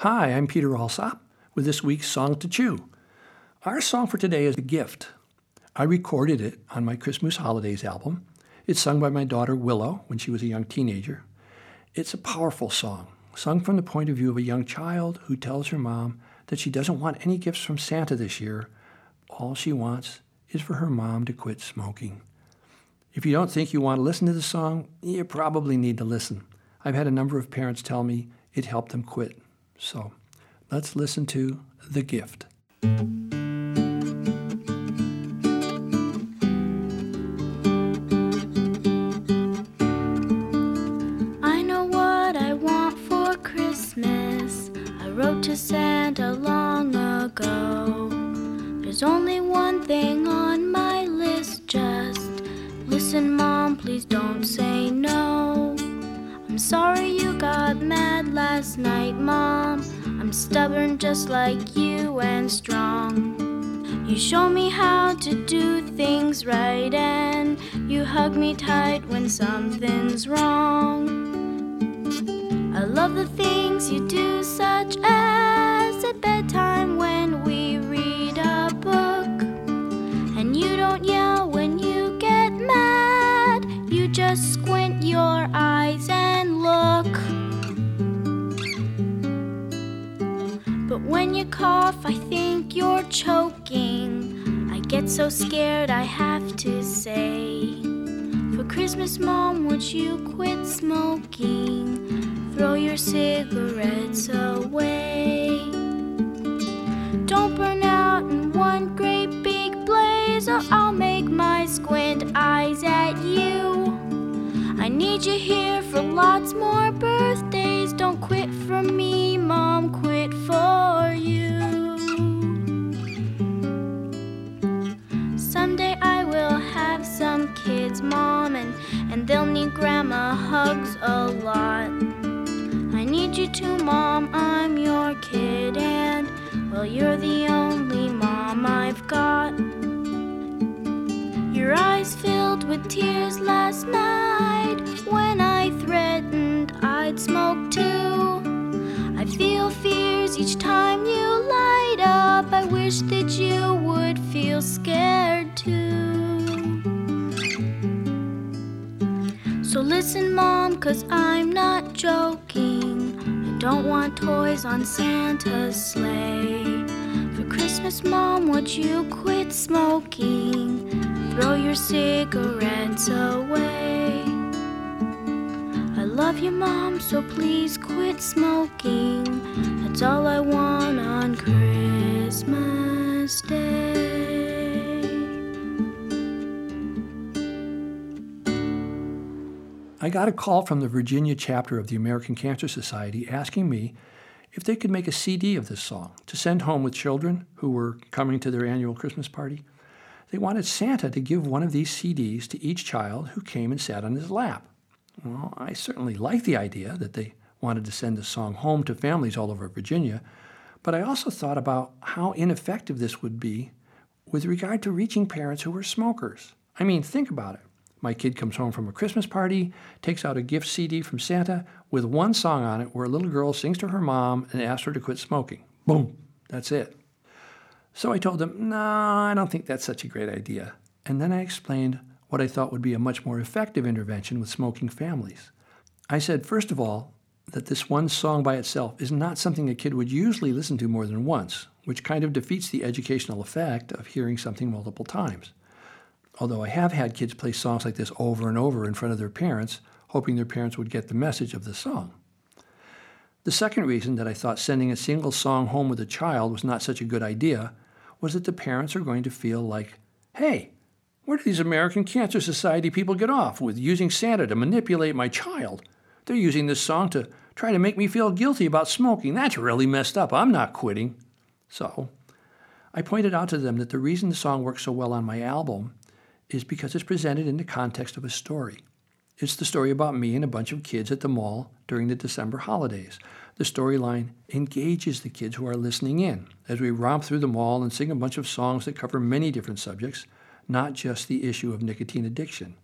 Hi, I'm Peter Alsop with this week's Song to Chew. Our song for today is A Gift. I recorded it on my Christmas Holidays album. It's sung by my daughter Willow when she was a young teenager. It's a powerful song, sung from the point of view of a young child who tells her mom that she doesn't want any gifts from Santa this year. All she wants is for her mom to quit smoking. If you don't think you want to listen to the song, you probably need to listen. I've had a number of parents tell me it helped them quit. So let's listen to The Gift. I know what I want for Christmas. I wrote to Santa long ago. There's only one thing on my list, just listen, Mom, please don't say no. I'm sorry last night, Mom. I'm stubborn just like you and strong. You show me how to do things right, and you hug me tight when something's wrong. I love the things you do, such as at bedtime when we read a book. And you don't yell when you get mad, you just squint when you cough, I think you're choking. I get so scared, I have to say. For Christmas, Mom, would you quit smoking? Throw your cigarettes away. Don't burn out in one great big blaze, or I'll make my squint eyes at you. I need you here for lots more birthdays. Don't quit you're the only Mom I've got. Your eyes filled with tears last night when I threatened I'd smoke too. I feel fears each time you light up. I wish that you would feel scared too. So listen, Mom, cause I'm not joking. Don't want toys on Santa's sleigh. For Christmas, Mom, would you quit smoking? Throw your cigarettes away. I love you, Mom, so please quit smoking. That's all I want on Christmas Day. I got a call from the Virginia chapter of the American Cancer Society asking me if they could make a CD of this song to send home with children who were coming to their annual Christmas party. They wanted Santa to give one of these CDs to each child who came and sat on his lap. Well, I certainly liked the idea that they wanted to send the song home to families all over Virginia, but I also thought about how ineffective this would be with regard to reaching parents who were smokers. I mean, think about it. My kid comes home from a Christmas party, takes out a gift CD from Santa with one song on it where a little girl sings to her mom and asks her to quit smoking. Boom, that's it. So I told them, no, I don't think that's such a great idea. And then I explained what I thought would be a much more effective intervention with smoking families. I said, first of all, that this one song by itself is not something a kid would usually listen to more than once, which kind of defeats the educational effect of hearing something multiple times. Although I have had kids play songs like this over and over in front of their parents, hoping their parents would get the message of the song. The second reason that I thought sending a single song home with a child was not such a good idea was that the parents are going to feel like, hey, where do these American Cancer Society people get off with using Santa to manipulate my child? They're using this song to try to make me feel guilty about smoking. That's really messed up. I'm not quitting. So, I pointed out to them that the reason the song works so well on my album is because it's presented in the context of a story. It's the story about me and a bunch of kids at the mall during the December holidays. The storyline engages the kids who are listening in as we romp through the mall and sing a bunch of songs that cover many different subjects, not just the issue of nicotine addiction.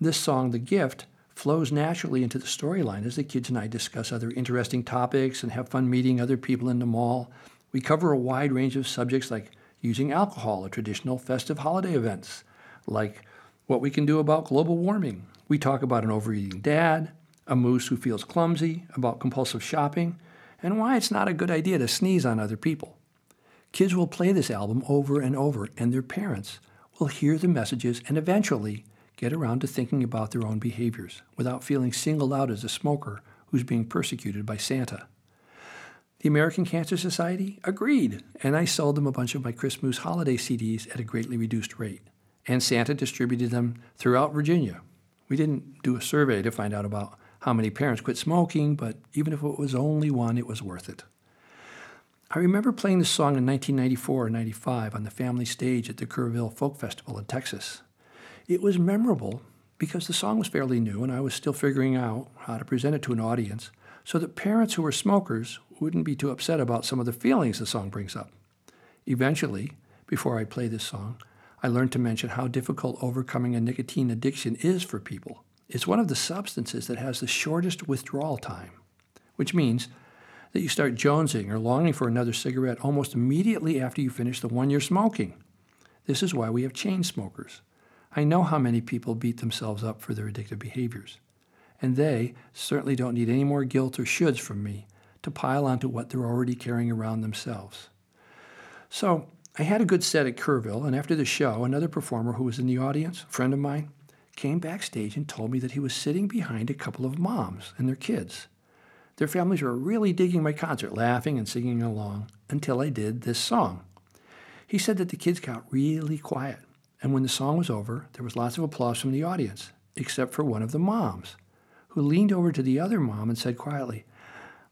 This song, The Gift, flows naturally into the storyline as the kids and I discuss other interesting topics and have fun meeting other people in the mall. We cover a wide range of subjects like using alcohol at traditional festive holiday events, like what we can do about global warming. We talk about an overeating dad, a moose who feels clumsy, about compulsive shopping, and why it's not a good idea to sneeze on other people. Kids will play this album over and over, and their parents will hear the messages and eventually get around to thinking about their own behaviors without feeling singled out as a smoker who's being persecuted by Santa. The American Cancer Society agreed, and I sold them a bunch of my Christmas holiday CDs at a greatly reduced rate. And Santa distributed them throughout Virginia. We didn't do a survey to find out about how many parents quit smoking, but even if it was only one, it was worth it. I remember playing this song in 1994 or 95 on the family stage at the Kerrville Folk Festival in Texas. It was memorable because the song was fairly new and I was still figuring out how to present it to an audience so that parents who were smokers wouldn't be too upset about some of the feelings the song brings up. Eventually, before I play this song, I learned to mention how difficult overcoming a nicotine addiction is for people. It's one of the substances that has the shortest withdrawal time, which means that you start jonesing or longing for another cigarette almost immediately after you finish the one you're smoking. This is why we have chain smokers. I know how many people beat themselves up for their addictive behaviors, and they certainly don't need any more guilt or shoulds from me to pile onto what they're already carrying around themselves. So I had a good set at Kerrville, and after the show, another performer who was in the audience, a friend of mine, came backstage and told me that he was sitting behind a couple of moms and their kids. Their families were really digging my concert, laughing and singing along until I did this song. He said that the kids got really quiet, and when the song was over, there was lots of applause from the audience, except for one of the moms, who leaned over to the other mom and said quietly,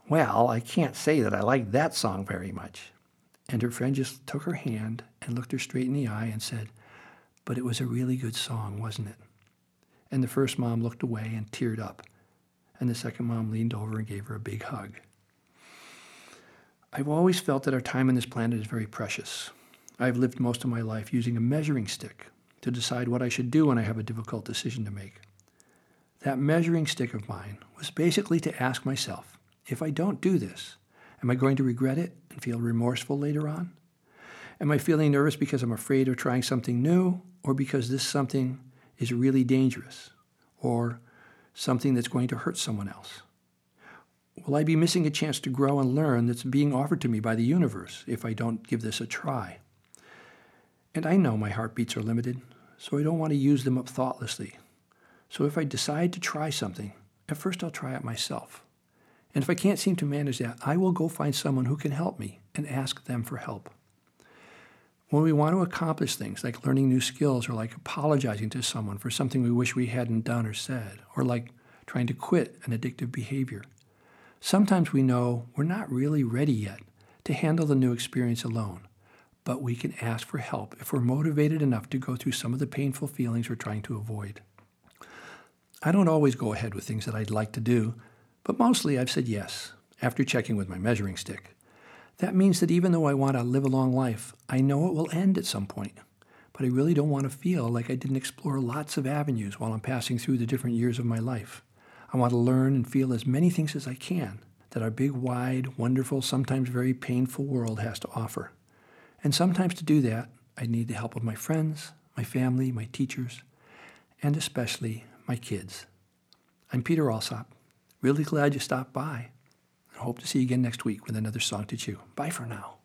well, I can't say that I like that song very much. And her friend just took her hand and looked her straight in the eye and said, But it was a really good song, wasn't it? And the first mom looked away and teared up. And the second mom leaned over and gave her a big hug. I've always felt that our time on this planet is very precious. I've lived most of my life using a measuring stick to decide what I should do when I have a difficult decision to make. That measuring stick of mine was basically to ask myself, if I don't do this, am I going to regret it and feel remorseful later on? Am I feeling nervous because I'm afraid of trying something new or because this something is really dangerous or something that's going to hurt someone else? Will I be missing a chance to grow and learn that's being offered to me by the universe if I don't give this a try? And I know my heartbeats are limited, so I don't want to use them up thoughtlessly. So if I decide to try something, at first I'll try it myself. And if I can't seem to manage that, I will go find someone who can help me and ask them for help. When we want to accomplish things like learning new skills or like apologizing to someone for something we wish we hadn't done or said, or like trying to quit an addictive behavior, sometimes we know we're not really ready yet to handle the new experience alone, but we can ask for help if we're motivated enough to go through some of the painful feelings we're trying to avoid. I don't always go ahead with things that I'd like to do, but mostly I've said yes, after checking with my measuring stick. That means that even though I want to live a long life, I know it will end at some point. But I really don't want to feel like I didn't explore lots of avenues while I'm passing through the different years of my life. I want to learn and feel as many things as I can that our big, wide, wonderful, sometimes very painful world has to offer. And sometimes to do that, I need the help of my friends, my family, my teachers, and especially my kids. I'm Peter Alsop. Really glad you stopped by. I hope to see you again next week with another song to chew. Bye for now.